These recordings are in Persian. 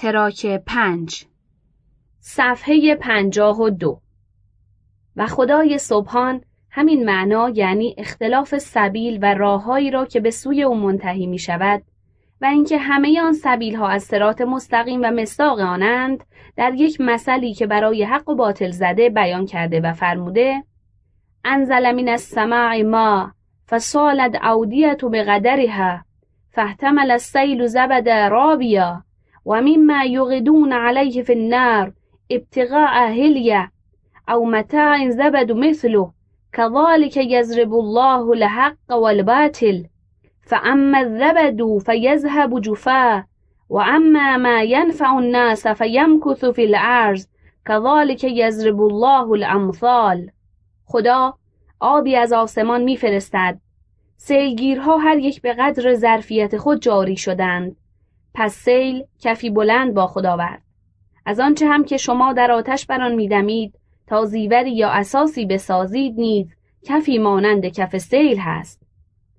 تراک پنج. صفحه پنجاه و دو. و خدای سبحان همین معنا یعنی اختلاف سبیل و راههایی را که به سوی او منتهی می شود و اینکه همه آن سبیل ها از سرات مستقیم و مستاق آنند در یک مثلی که برای حق و باطل زده بیان کرده و فرموده انزل من السماع ما فصالت عودیت بقدرها فاحتمل السیل زبد رابیا و مما یغدون علیه فی النار ابتغاء هلیه او متاع زبد مثله كذلك يزرب الله الحق والباطل. فأما الزبد فيذهب جفاء وأما ما ينفع الناس فيمكث في الأرض كذلك يضرب الله الامثال خدا آبی از آسمان میفرستد. سیلگیرها هر یک به قدر ظرفیت خود جاری شدند. پس سیل کفی بلند با خدا آورد از آنچه هم که شما در آتش بر آن میدمید تا زیوری یا اساسی بسازید نیز کفی مانند کف سیل هست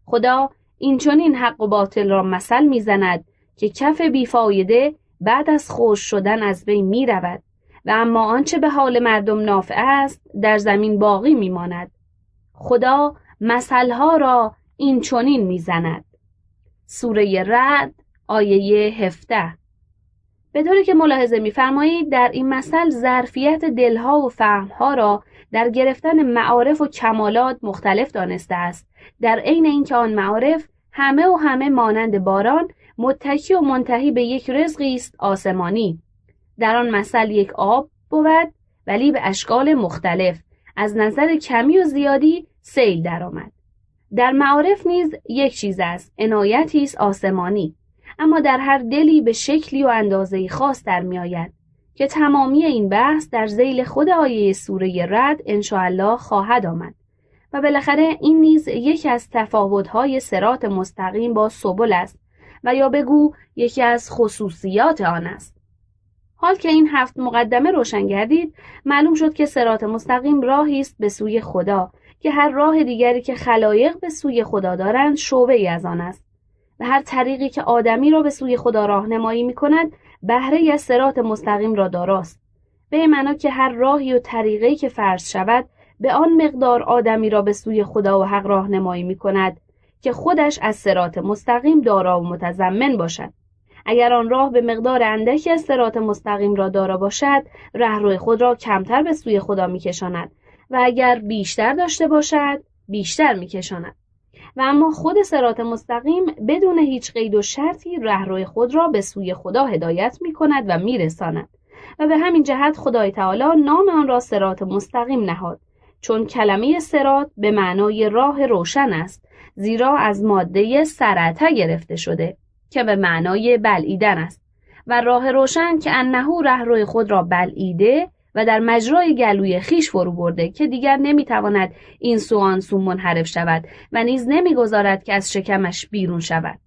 خدا این چنین حق و باطل را مثل می‌زند که کف بیفایده بعد از خوش شدن از بین می رود و اما آنچه به حال مردم نافع است در زمین باقی می ماند. خدا مثلها را این چنین می‌زند. سوره رد آیه هفته به طوری که ملاحظه میفرمایید در این مثل ظرفیت دلها و فهمها را در گرفتن معارف و کمالات مختلف دانسته است. در عین اینکه آن معارف همه و همه مانند باران متکی و منتهی به یک رزقی است آسمانی. در آن مثل یک آب بود ولی به اشکال مختلف. از نظر کمی و زیادی سیل درآمد. در معارف نیز یک چیز است عنایتی است آسمانی. اما در هر دلی به شکلی و اندازه خاص در میآید که تمامی این بحث در زیل خود آیه سوره رد انشاءالله خواهد آمد و بالاخره این نیز یکی از تفاوت‌های سرات مستقیم با سبل است و یا بگو یکی از خصوصیات آن است. حال که این هفت مقدمه روشن گردید معلوم شد که سرات مستقیم راهی است به سوی خدا که هر راه دیگری که خلایق به سوی خدا دارند شعبه ای از آن است. و هر طریقی که آدمی را به سوی خدا راهنمایی می کند بهره از سرات مستقیم را داراست. به معنا که هر راهی و طریقی که فرض شود به آن مقدار آدمی را به سوی خدا و حق راهنمایی می کند که خودش از سرات مستقیم دارا و متضمن باشد. اگر آن راه به مقدار اندکی از سرات مستقیم را دارا باشد رهرو خود را کمتر به سوی خدا میکشاند و اگر بیشتر داشته باشد بیشتر میکشاند. و اما خود سرات مستقیم بدون هیچ قید و شرطی رهرو خود را به سوی خدا هدایت می کند و میرساند. و به همین جهت خدای تعالی نام آن را سرات مستقیم نهاد. چون کلمه سرات به معنای راه روشن است زیرا از ماده سرطه گرفته شده که به معنای بلعیدن است. و راه روشن که انهو رهرو خود را بلعیده و در مجرای گلوی خیش فرو برده که دیگر نمی‌تواند این سو آن سو منحرف شود و نیز نمی‌گذارد که از شکمش بیرون شود.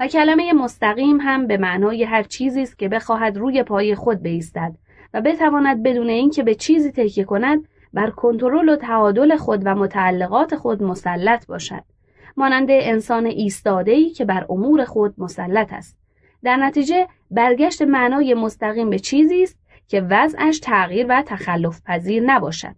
و کلمه مستقیم هم به معنای هر چیزی است که بخواهد روی پای خود بایستد و بتواند بدون اینکه به چیزی تکیه کند بر کنترل و تعادل خود و متعلقات خود مسلط باشد. مانند انسان ایستاده‌ای که بر امور خود مسلط است. در نتیجه برگشت معنای مستقیم به چیزی است که وضعش تغییر و تخلف پذیر نباشد.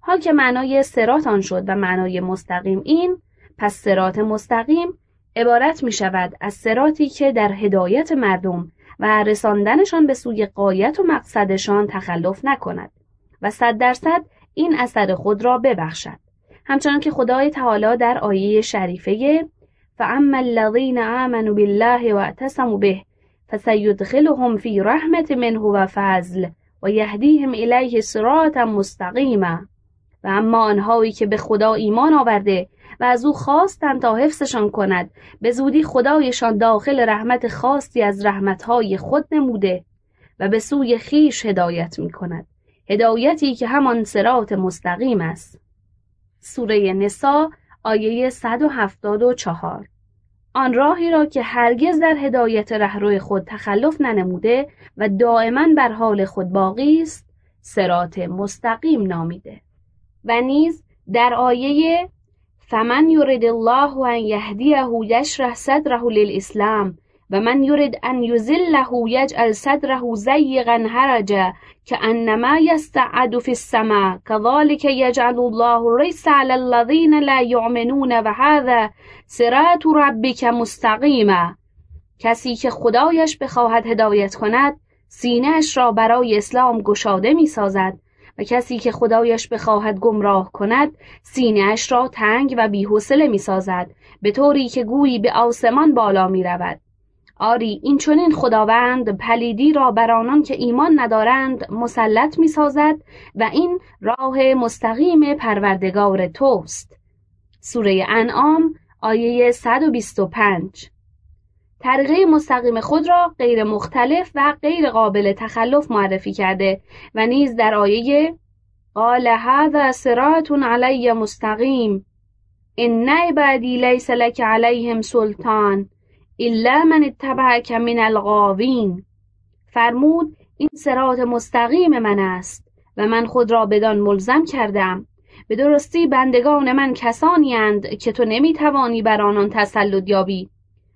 حال که معنای سرات آن شد و معنای مستقیم این پس سرات مستقیم عبارت می شود از سراتی که در هدایت مردم و رساندنشان به سوی قایت و مقصدشان تخلف نکند و صد درصد این اثر خود را ببخشد. همچنان که خدای تعالی در آیه شریفه فاما الذین آمنوا بالله واعتصموا به فسيدخلهم في رحمت منه و فضل و یهدیهم الیه صراطا مستقیما. و اما آنهایی که به خدا ایمان آورده و از او خواستند تا حفظشان کند به زودی خدایشان داخل رحمت خاصی از رحمتهای خود نموده و به سوی خیش هدایت می کند هدایتی که همان سرات مستقیم است. سوره نسا آیه 174 آن راهی را که هرگز در هدایت رهرو خود تخلف ننموده و دائما بر حال خود باقی است سرات مستقیم نامیده. و نیز در آیه فمن یرد الله ان یهدیه یشرح صدره للاسلام و من یرید ان یزله یجعل صدره ضیقا حرجا انما یستعد فی السماء كذلك یجعل الله الرجس علی الذین لا یؤمنون و هذا صراط ربک مستقیما کسی که خدایش بخواهد هدایت کند سینهاش را برای اسلام گشاده می سازد و کسی که خدایش بخواهد گمراه کند سینهاش را تنگ و بیحوصله می سازد به طوری که گویی به آسمان بالا می رود. آری این چنین خداوند پلیدی را بر آنان که ایمان ندارند مسلط می سازد و این راه مستقیم پروردگار توست. سوره انعام آیه 125 طریقه مستقیم خود را غیر مختلف و غیر قابل تخلف معرفی کرده و نیز در آیه قال هذا صراط علی مستقیم. ان عبادی لیس لك علیهم سلطان. الا من اتبعك من الغاوین. فرمود این صراط مستقیم من است و من خود را بدان ملزم کردم. به درستی بندگان من کسانی اند که تو نمی‌توانی بر آنان تسلط یابی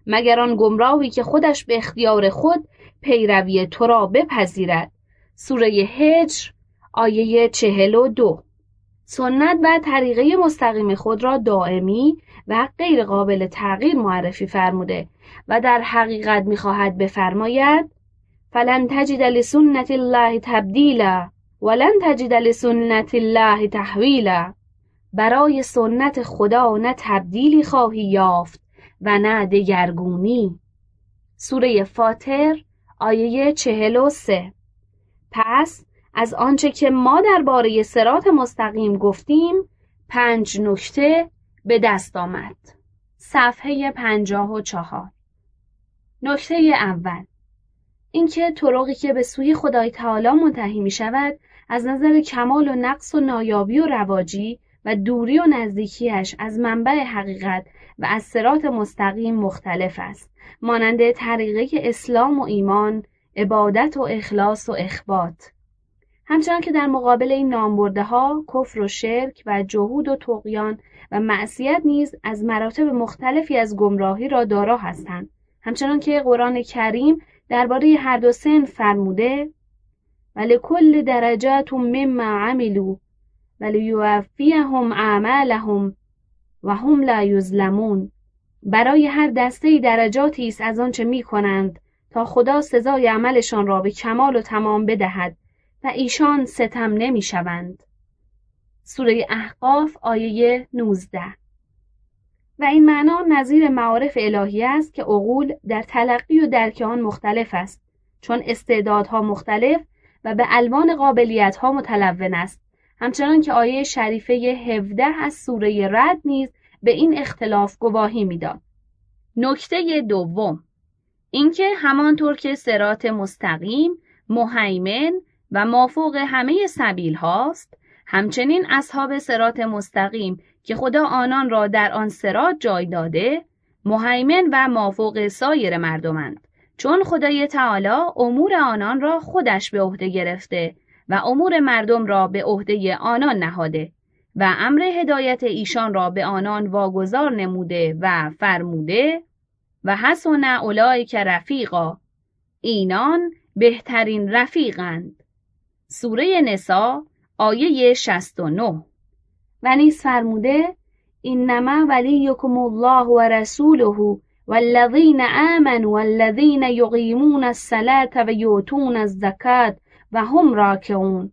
مگر آن گمراهی که خودش به اختیار خود پیروی تو را بپذیرد. سوره هجر آیه چهل و دو. سنت و طریقه مستقیم خود را دائمی و غیر قابل تغییر معرفی فرموده. و در حقیقت می‌خواهد بفرماید فلن تجد لسنت الله تبدیلا ولن تجد لسنت الله تحویلا. برای سنت خدا نه تبدیلی خواهی یافت و نه دگرگونی. سوره فاطر آیه چهل و سه. پس از آنچه که ما درباره سرات مستقیم گفتیم پنج نکته به دست آمد. صفحه پنجاه و چهار. نکته اول. اینکه طرقی که به سوی خدای تعالی منتهی می شود از نظر کمال و نقص و نایابی و رواجی و دوری و نزدیکیش از منبع حقیقت و از سرات مستقیم مختلف است. مانند طریقه اسلام و ایمان عبادت و اخلاص و اخبات همچنان که در مقابل این نامبرده ها کفر و شرک و جهود و تقیان و معصیت نیز از مراتب مختلفی از گمراهی را دارا هستند. همچنان که قرآن کریم درباره هر دو سن فرموده ولکل درجات مما عملوا ولیوفیهم اعمالهم و هم لا یظلمون برای هر دسته درجاتی است از آنچه می کنند تا خدا سزای عملشان را به کمال و تمام بدهد و ایشان ستم نمی شوند. سوره احقاف آیه 19 و این معنا نظیر معارف الهی است که عقول در تلقی و درک آن مختلف است چون استعدادها مختلف و به الوان قابلیتها متلون است همچنان که آیه شریفه 17 از سوره رد نیز به این اختلاف گواهی می‌داد. نکته دوم اینکه همانطور که سرات مستقیم، مهیمن و مافوق همه سبیل هاست، همچنین اصحاب سرات مستقیم که خدا آنان را در آن سرات جای داده، مهیمن و مافوق سایر مردمند. چون خدای تعالی امور آنان را خودش به عهده گرفته و امور مردم را به عهده آنان نهاده و امر هدایت ایشان را به آنان واگذار نموده و فرموده و حسن اولئک رفیقا اینان بهترین رفیقند سوره نسا آیه 69 و نیز فرموده اینما ولیکم الله و رسوله والذین آمنوا والذین یقیمون الصلاة و یؤتون الزکات و هم راکعون.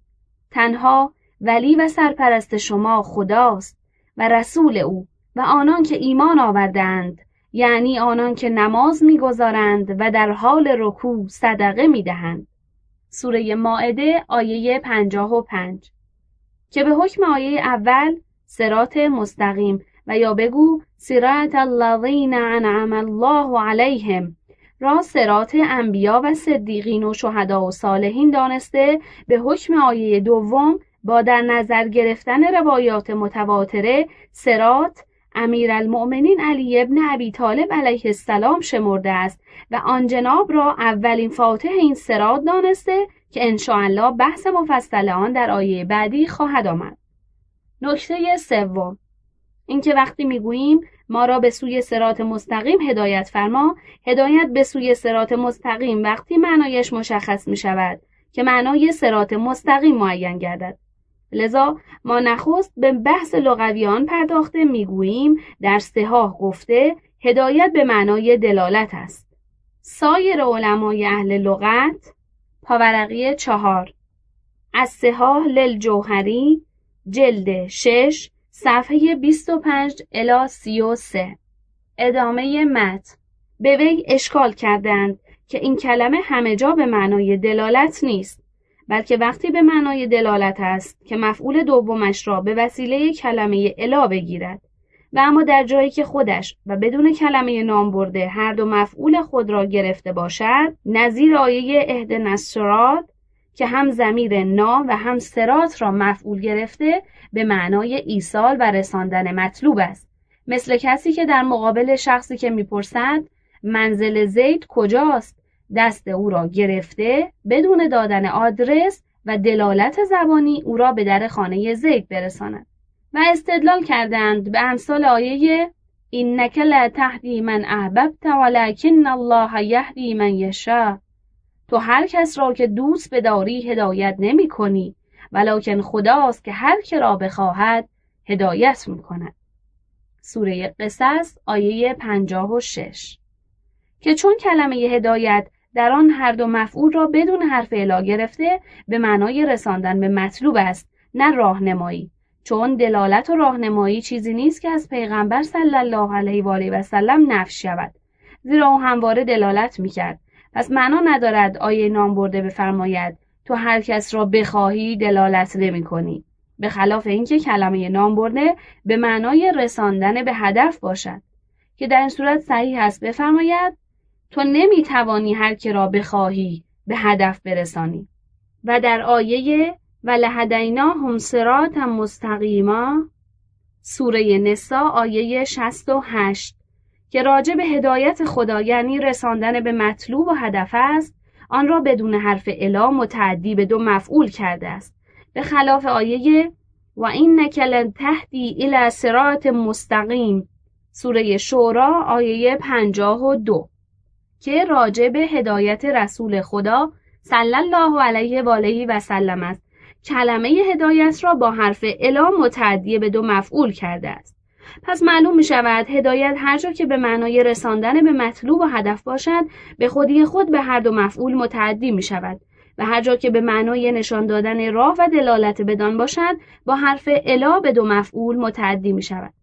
تنها ولی و سرپرست شما خداست و رسول او و آنان که ایمان آوردند یعنی آنان که نماز می‌گذارند و در حال رکوع صدقه می‌دهند. سوره ماعده آیه پنجاه و پنج. که به حکم آیه اول سرات مستقیم و یا بگو سرات الذین انعم الله علیهم. را سرات انبیا و صدیقین و شهدا و صالحین دانسته به حکم آیه دوم با در نظر گرفتن روایات متواتره سرات امیرالمؤمنین علی ابن ابی طالب علیه السلام شمرده است و آن جناب را اولین فاتح این سرات دانسته که انشاءالله بحث مفصل آن در آیه بعدی خواهد آمد. نکته سوم. اینکه وقتی می‌گوییم ما را به سوی سرات مستقیم هدایت فرما هدایت به سوی سرات مستقیم وقتی معنایش مشخص می شود که معنای سرات مستقیم معین گردد. لذا ما نخست به بحث لغویان پرداخته می‌گوییم در سهاه گفته هدایت به معنای دلالت است. سایر علمای اهل لغت پاورقی چهار. از سهاه للجوهری جلد شش صفحه 25 الی 33 ادامه مت به وی اشکال کردند که این کلمه همه جا به معنای دلالت نیست بلکه وقتی به معنای دلالت است که مفعول دومش را به وسیله کلمه الا بگیرد. و اما در جایی که خودش و بدون کلمه نام برده هر دو مفعول خود را گرفته باشد نظیر آیه اهدن که هم زمیر نا و هم سرات را مفعول گرفته به معنای ایصال و رساندن مطلوب است. مثل کسی که در مقابل شخصی که می‌پرسد منزل زید کجاست؟ دست او را گرفته بدون دادن آدرس و دلالت زبانی او را به در خانه زید برساند. و استدلال کردند به امثال آیه اینک لا تهدی من احببت ولکن الله یهدی من یشاء تو هر کس را که دوست بداری هدایت نمی کنی ولکن خداست که هر که را بخواهد هدایت می کند. سوره قصص آیه 56 که چون کلمه هدایت در آن هر دو مفعول را بدون حرف الا گرفته به معنای رساندن به مطلوب است نه راهنمایی چون دلالت و راهنمایی چیزی نیست که از پیغمبر صلی الله علیه و آله و سلم نفی شود. زیرا او همواره دلالت می‌کرد. پس معنا ندارد آیه نام برده بفرماید تو هر کس را بخواهی دلالت نمی کنی. به خلاف اینکه کلمه نام برده به معنای رساندن به هدف باشد. که در این صورت صحیح است بفرماید تو نمی توانی هر که را بخواهی به هدف برسانی. و در آیه و لهدینا هم هم مستقیما. سوره نسا آیه 68 که راجع به هدایت خدا یعنی رساندن به مطلوب و هدف است آن را بدون حرف الا متعدی به دو مفعول کرده است. به خلاف آیه و این نکل تهدی الى صراط مستقیم سوره شورا آیه پنجاه و دو که راجع به هدایت رسول خدا صلی الله علیه و آله و سلم است. کلمه هدایت را با حرف الا متعدی به دو مفعول کرده است. پس معلوم می شود هدایت هر جا که به معنای رساندن به مطلوب و هدف باشد به خودی خود به هر دو مفعول متعدی می شود و هر جا که به معنای نشان دادن راه و دلالت بدان باشد با حرف الا به دو مفعول متعدی می شود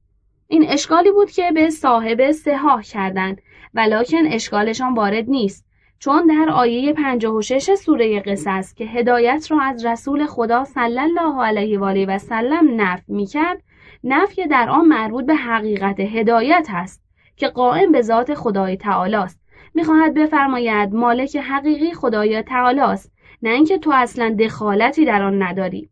این اشکالی بود که به صاحب سهاه کردند ولکن اشکالشان وارد نیست. چون در آیه 56 سوره قصص که هدایت را از رسول خدا صلی الله علیه و آله و سلم نفی می‌کرد نفی در آن مربوط به حقیقت هدایت است که قائم به ذات خدای تعالی است. می‌خواهد بفرماید مالک حقیقی خدای تعالی است نه اینکه تو اصلا دخالتی در آن نداری.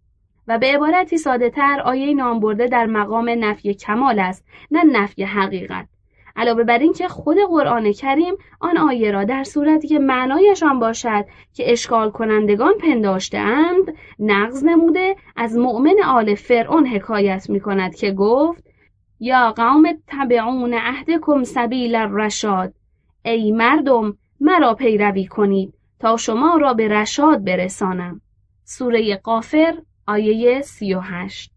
و به عبارتی ساده تر آیه نام برده در مقام نفی کمال است نه نفی حقیقت. علاوه بر اینکه خود قرآن کریم آن آیه را در صورتی که معنایشان باشد که اشکال کنندگان پنداشته اند نقض نموده از مؤمن آل فرعون حکایت می کند که گفت یا قوم تبعون عهدکم سبیل الرشاد. ای مردم مرا پیروی کنید تا شما را به رشاد برسانم. سوره قافر آیه 38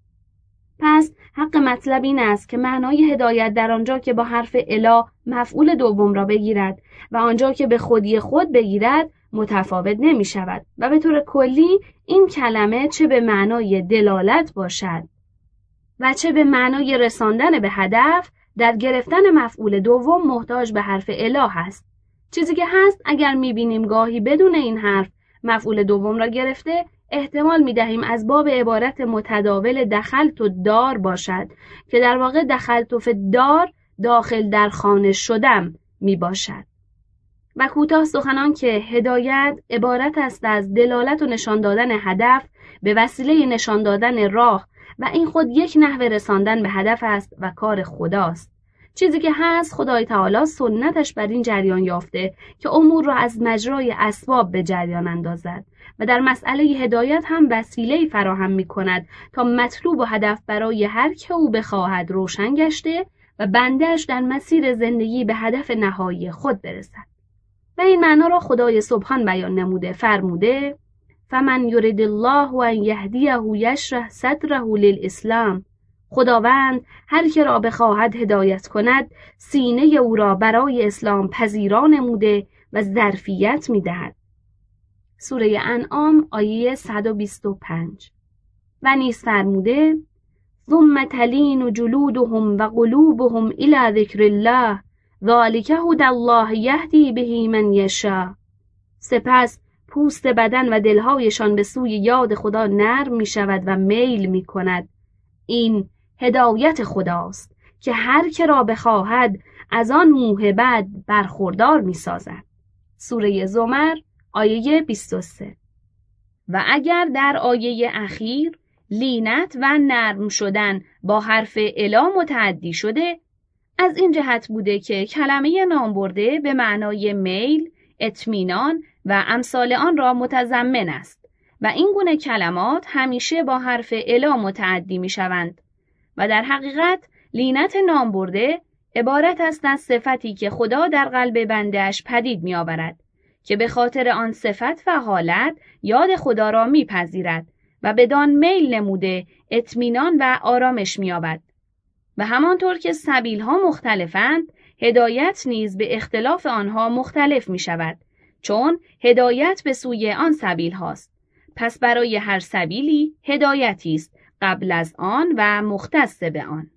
پس حق مطلب این است که معنای هدایت در آنجا که با حرف الا مفعول دوم را بگیرد و آنجا که به خودی خود بگیرد متفاوت نمی شود و به طور کلی این کلمه چه به معنای دلالت باشد و چه به معنای رساندن به هدف در گرفتن مفعول دوم محتاج به حرف الا هست چیزی که هست اگر می‌بینیم گاهی بدون این حرف مفعول دوم را گرفته احتمال می دهیم از باب عبارت متداول دخلت و دار باشد که در واقع دخلت و دار داخل در خانه شدم می باشد. و کوتاه سخنان که هدایت عبارت است از دلالت و نشان دادن هدف به وسیله نشان دادن راه و این خود یک نحوه رساندن به هدف است و کار خداست چیزی که هست خدای تعالی سنتش بر این جریان یافته که امور را از مجرای اسباب به جریان اندازد و در مسئله هدایت هم وسیله فراهم می کند تا مطلوب و هدف برای هر که او بخواهد روشن گشته و بندهش در مسیر زندگی به هدف نهایی خود برسد. و این معنا را خدای سبحان بیان نموده فرموده فمن یرد الله ان یهدیه یشرح صدره للاسلام خداوند هر که را بخواهد هدایت کند سینه او را برای اسلام پذیرا نموده و ظرفیت می‌دهد سوره انعام آیه 125 و نیز فرموده ثم تلین جلودهم و قلوبهم الى ذکر الله ذالک هدى الله یهدی به من یشاء. سپس پوست بدن و دلهایشان به سوی یاد خدا نرم می شود و میل می کند این هدایت خداست که هر که را بخواهد از آن موهبت برخوردار می سازد. سوره زمر آیه 23 و اگر در آیه اخیر لینت و نرم شدن با حرف الا متعدی شده از این جهت بوده که کلمه نامبرده به معنای میل، اطمینان و امثال آن را متضمن است. و این گونه کلمات همیشه با حرف الا متعدی می شوند و در حقیقت لینت نامبرده عبارت است از صفتی که خدا در قلب بندهش پدید می آورد که به خاطر آن صفت و حالت یاد خدا را میپذیرد و بدان میل نموده اطمینان و آرامش مییابد. و همانطور که سبیل ها مختلفند هدایت نیز به اختلاف آنها مختلف می شود چون هدایت به سوی آن سبیل هاست. پس برای هر سبیلی هدایتی است قبل از آن و مختص به آن.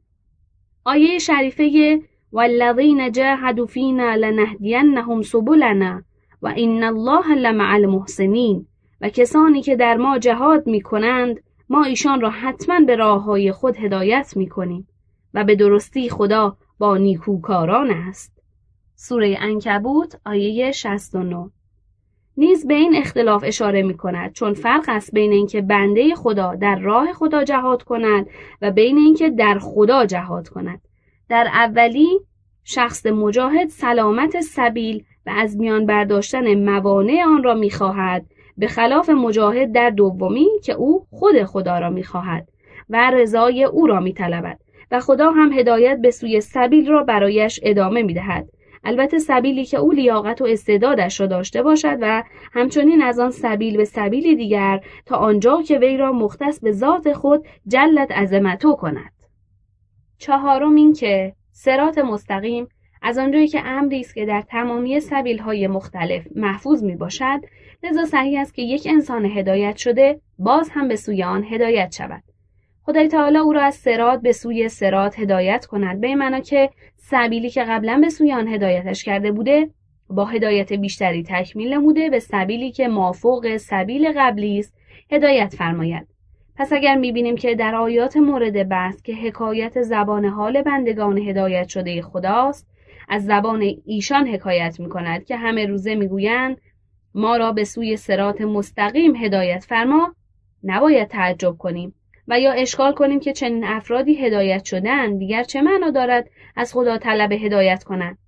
آیه شریفه والذین جاهدوا فینا لنهدینهم سبلنا و این الله لمع المحسنین و کسانی که در ما جهاد می کنند ما ایشان را حتما به راه های خود هدایت می کنیم و به درستی خدا با نیکوکاران است. سوره انکبوت آیه 69 نیز به این اختلاف اشاره می کند چون فرق است بین اینکه بنده خدا در راه خدا جهاد کند و بین اینکه در خدا جهاد کند. در اولی شخص مجاهد سلامت سبیل و از میان برداشتن موانع آن را می‌خواهد به خلاف مجاهد در دومی که او خود خدا را می‌خواهد و رضای او را میطلبد و خدا هم هدایت به سوی سبیل را برایش ادامه می‌دهد. البته سبیلی که او لیاقت و استعدادش را داشته باشد و همچنین از آن سبیل به سبیل دیگر تا آنجا که وی را مختص به ذات خود جلت عظمتو کند. چهارم این که سرات مستقیم از آنجایی که امری است که در تمامی های مختلف محفوظ می باشد لذا صحیح است که یک انسان هدایت شده باز هم به سوی آن هدایت شود. خدای تعالی او را از سرات به سوی سرات هدایت کند به این که سبیلی که قبلا به سوی آن هدایتش کرده بوده با هدایت بیشتری تکمیل نموده به سبیلی که مافوق سبیل قبلی است هدایت فرماید. پس اگر می‌بینیم که در آیات مورد بحث که حکایت زبان حال بندگان هدایت شده خداست از زبان ایشان حکایت می کند که همه روزه می‌گویند ما را به سوی سرات مستقیم هدایت فرما نباید تعجب کنیم و یا اشکال کنیم که چنین افرادی هدایت شدن دیگر چه معنا دارد از خدا طلب هدایت کنند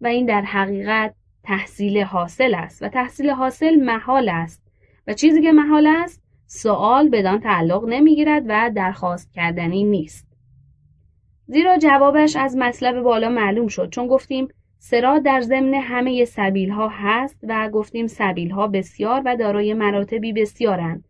و این در حقیقت تحصیل حاصل است و تحصیل حاصل محال است. و چیزی که محال است سوال بدان تعلق نمی‌گیرد و درخواست کردنی نیست. زیرا جوابش از مطلب بالا معلوم شد چون گفتیم سرا در ضمن همه سبیل ها هست و گفتیم سبیل ها بسیار و دارای مراتبی بسیارند.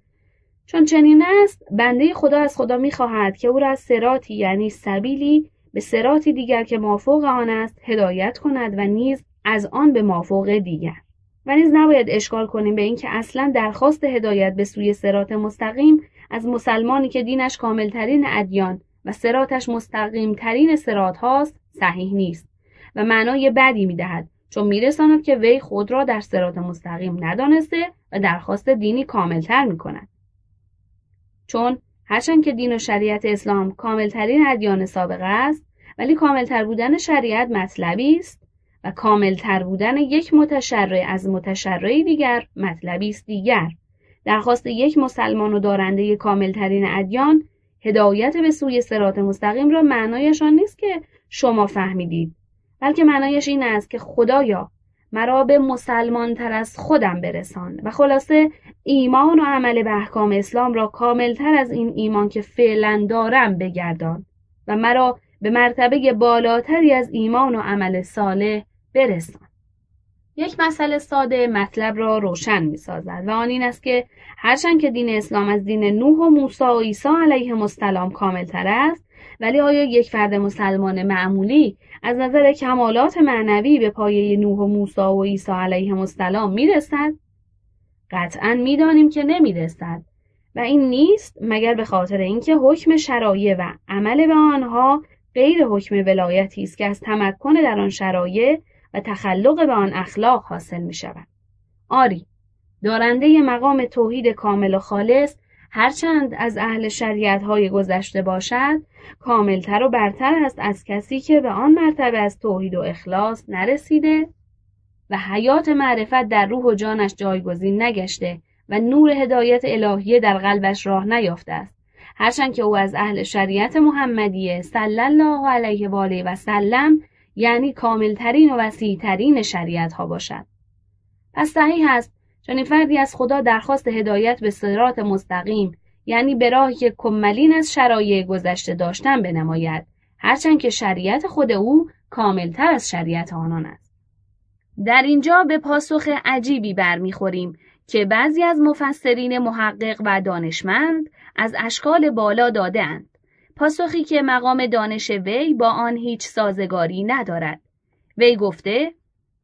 چون چنین است بنده خدا از خدا می‌خواهد که او را از سراتی یعنی سبیلی به سراتی دیگر که مافوق آن است هدایت کند و نیز از آن به مافوق دیگر. و نیز نباید اشکال کنیم به اینکه اصلا درخواست هدایت به سوی سرات مستقیم از مسلمانی که دینش کاملترین ادیان و سراتش مستقیم ترین سرات هاست صحیح نیست و معنای بدی می‌دهد چون میرساند که وی خود را در سرات مستقیم ندانسته و درخواست دینی کاملتر می کند. چون هرچند که دین و شریعت اسلام کاملترین ادیان سابقه است ولی کاملتر بودن شریعت مطلبی است و کاملتر بودن یک متشرع از متشرعی دیگر مطلبی است دیگر درخواست یک مسلمان و دارنده کاملترین ادیان هدایت به سوی سرات مستقیم را معنایشان نیست که شما فهمیدید بلکه معنایش این است که خدایا مرا به مسلمان تر از خودم برسان و خلاصه ایمان و عمل به احکام اسلام را کامل تر از این ایمان که فعلا دارم بگردان و مرا به مرتبه بالاتری از ایمان و عمل صالح برسان. یک مسئله ساده مطلب را روشن می سازد و آن این است که هرچند که دین اسلام از دین نوح و موسی و عیسی علیه السلام کامل تر است ولی آیا یک فرد مسلمان معمولی از نظر کمالات معنوی به پایه نوح و موسی و عیسی علیهم السلام می‌رسد؟ قطعا می‌دانیم که نمی‌رسد و این نیست مگر به خاطر اینکه حکم شرایع و عمل به آنها غیر حکم ولایتی است که از تمکن در آن شرایع تخلق به آن اخلاق حاصل می شود. آری دارنده مقام توحید کامل و خالص هرچند از اهل شریعت های گذشته باشد کاملتر و برتر است از کسی که به آن مرتبه از توحید و اخلاص نرسیده و حیات معرفت در روح و جانش جایگزین نگشته و نور هدایت الهیه در قلبش راه نیافته است هرچند که او از اهل شریعت محمدیه صلی الله علیه و آله و سلم یعنی کاملترین و وسیعترین شریعت ها باشد. پس صحیح است چنین فردی از خدا درخواست هدایت به صراط مستقیم یعنی به راهی که کملین از شرایع گذشته داشتن بنماید هرچند که شریعت خود او کاملتر از شریعت آنان است. در اینجا به پاسخ عجیبی برمیخوریم که بعضی از مفسرین محقق و دانشمند از اشکال بالا دادهاند. پاسخی که مقام دانش وی با آن هیچ سازگاری ندارد. وی گفته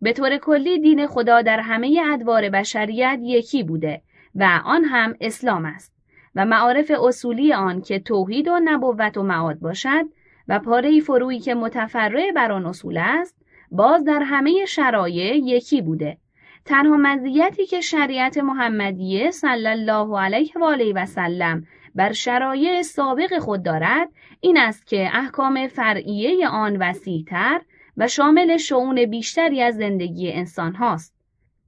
به طور کلی دین خدا در همه ادوار بشریت یکی بوده و آن هم اسلام است و معارف اصولی آن که توحید و نبوت و معاد باشد و پاره فرویی که متفرع بر آن اصول است باز در همه شرایع یکی بوده. تنها مزیتی که شریعت محمدیه صلی الله علیه و آله و سلم بر شرایع سابق خود دارد این است که احکام فرعیه آن وسیعتر و شامل شعون بیشتری از زندگی انسان هاست.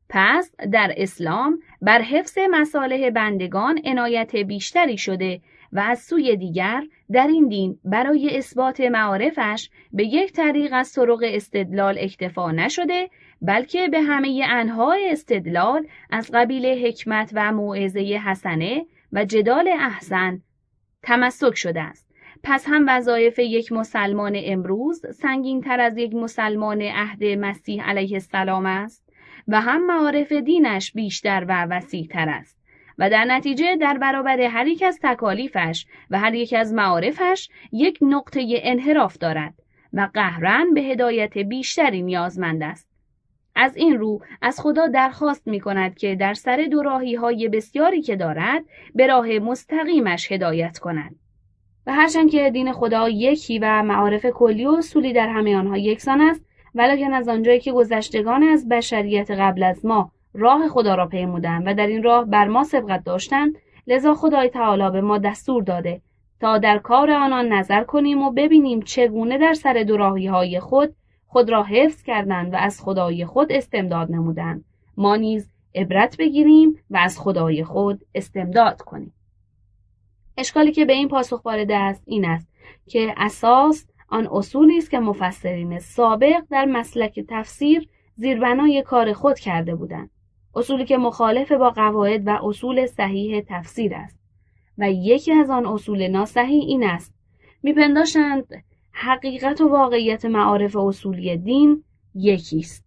پس در اسلام بر حفظ مصالح بندگان عنایت بیشتری شده و از سوی دیگر در این دین برای اثبات معارفش به یک طریق از طرق استدلال اکتفا نشده بلکه به همه انهای استدلال از قبیل حکمت و موعظه حسنه و جدال احسن تمسک شده است. پس هم وظایف یک مسلمان امروز سنگین تر از یک مسلمان عهد مسیح علیه السلام است و هم معارف دینش بیشتر و وسیع تر است و در نتیجه در برابر هر یک از تکالیفش و هر یک از معارفش یک نقطه انحراف دارد و قهرن به هدایت بیشتری نیازمند است. از این رو از خدا درخواست می کند که در سر دوراهی های بسیاری که دارد به راه مستقیمش هدایت کند. و هرچند که دین خدا یکی و معارف کلی و اصولی در همه آنها یکسان است ولیکن از آنجایی که گذشتگان از بشریت قبل از ما راه خدا را پیمودند و در این راه بر ما سبقت داشتند لذا خدای تعالی به ما دستور داده تا در کار آنان نظر کنیم و ببینیم چگونه در سر دوراهی های خود خود را حفظ کردند و از خدای خود استمداد نمودند. ما نیز عبرت بگیریم و از خدای خود استمداد کنیم. اشکالی که به این پاسخ وارد است این است که اساس آن اصولی است که مفسرین سابق در مسلک تفسیر زیربنای کار خود کرده بودند. اصولی که مخالف با قواعد و اصول صحیح تفسیر است. و یکی از آن اصول ناصحیح این است. میپنداشتند حقیقت و واقعیت معارف اصولی دین یکی است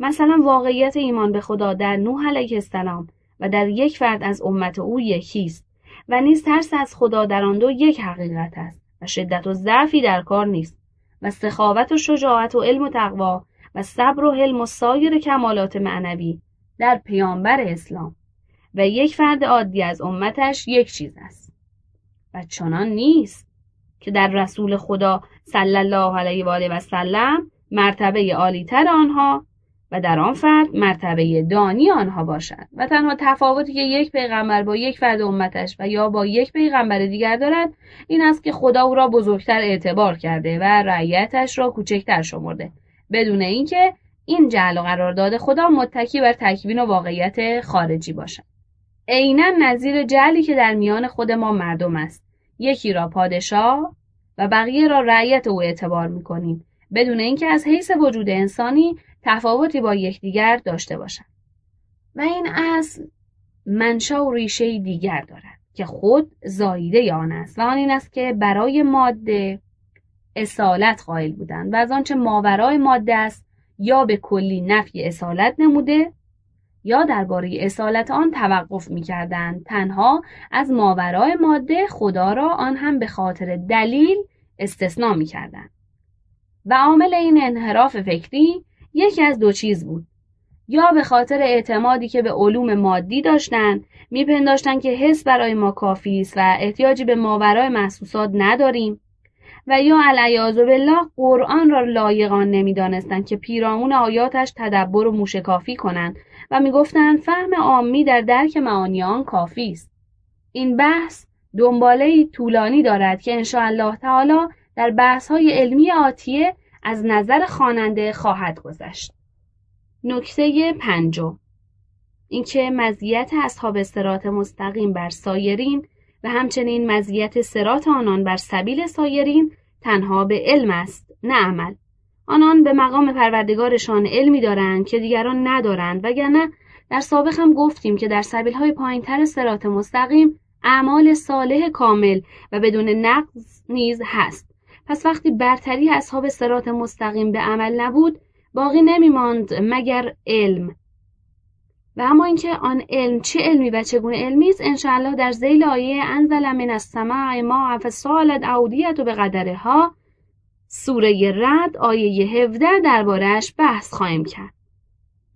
مثلا واقعیت ایمان به خدا در نوح علیه السلام و در یک فرد از امت او یکی است و نیز ترس از خدا در آن دو یک حقیقت است و شدت و ضعفی در کار نیست و سخاوت و شجاعت و علم و تقوا و صبر و حلم و سایر کمالات معنوی در پیامبر اسلام و یک فرد عادی از امتش یک چیز است و چنان نیست که در رسول خدا صلی الله علیه و آله و سلم مرتبه عالیتر آنها و در آن فرد مرتبه دانی آنها باشد. و تنها تفاوتی که یک پیغمبر با یک فرد امتش و یا با یک پیغمبر دیگر دارد این است که خدا او را بزرگتر اعتبار کرده و رعیتش را کوچکتر شمرده. بدون اینکه این جعل و قرارداد خدا متکی بر تکوین و واقعیت خارجی باشد. عینا نظیر جعلی که در میان خود ما مردم است. یکی را پادشاه و بقیه را رعیت او اعتبار می‌کنیم. بدون اینکه از حیث وجود انسانی تفاوتی با یکدیگر داشته باشند. و این اصل منشا و ریشه دیگر دارد که خود زاییده آن است و آن این است که برای ماده اصالت قائل بودند و از آنچه ماورای ماده است یا به کلی نفی اصالت نموده یا درباره اصالت آن توقف می‌کردند. تنها از ماورای ماده خدا را آن هم به خاطر دلیل استثنا می‌کردند. و عامل این انحراف فکری یکی از دو چیز بود. یا به خاطر اعتمادی که به علوم مادی داشتند میپنداشتند که حس برای ما کافی است و احتیاجی به ماورای محسوسات نداریم. و یا علیاذ بالله قرآن را لایقان نمی‌دانستند که پیرامون آیاتش تدبر و موشکافی کنند. و می‌گفتند فهم عامی در درک معانی آن کافی است. این بحث دنباله طولانی دارد که الله تعالی در بحث های علمی آتیه از نظر خواننده خواهد گذشت. نکته پنجم. اینکه مزیت اصحاب سرات مستقیم بر سایرین و همچنین مزیت سرات آنان بر سبیل سایرین تنها به علم است نه عمل. آنان به مقام پروردگارشان علمی دارند که دیگران ندارند وگرنه در سابق هم گفتیم که در سبیل های پایین تر سرات مستقیم اعمال صالح کامل و بدون نقض نیز هست. پس وقتی برتری اصحاب سرات مستقیم به عمل نبود باقی نمیماند مگر علم. و اما اینکه آن علم چه علمی و چگونه علمی است انشاءالله در زیل آیه انزل من السماع ما فسالت اودیت و به قدرها سوره رد آیه 17 دربارهش بحث خواهیم کرد.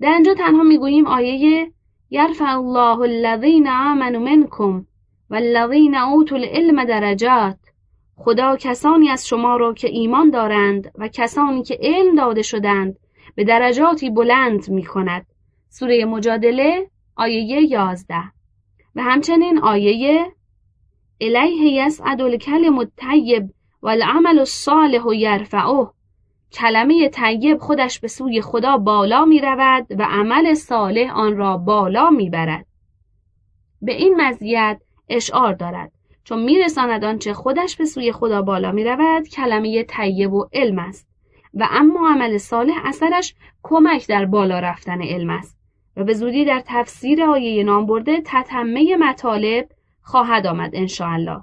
در اینجا تنها می‌گوییم آیه یرفع الله الذین آمنوا منکم والذین اوتوا العلم درجات. خدا کسانی از شما را که ایمان دارند و کسانی که علم داده شدند به درجاتی بلند می کند. سوره مجادله آیه 11 و همچنین آیه الیه یسعد الکلم الطیب والعمل الصالح یرفعه. کلمه طیب خودش به سوی خدا بالا می رود و عمل صالح آن را بالا می برد. به این مزیت اشعار دارد. چون میرساند آنچه خودش به سوی خدا بالا می رود کلمه طیب و علم است. و اما عمل صالح اثرش کمک در بالا رفتن علم است. و به زودی در تفسیر آیه نام برده تتمه مطالب خواهد آمد انشاءالله.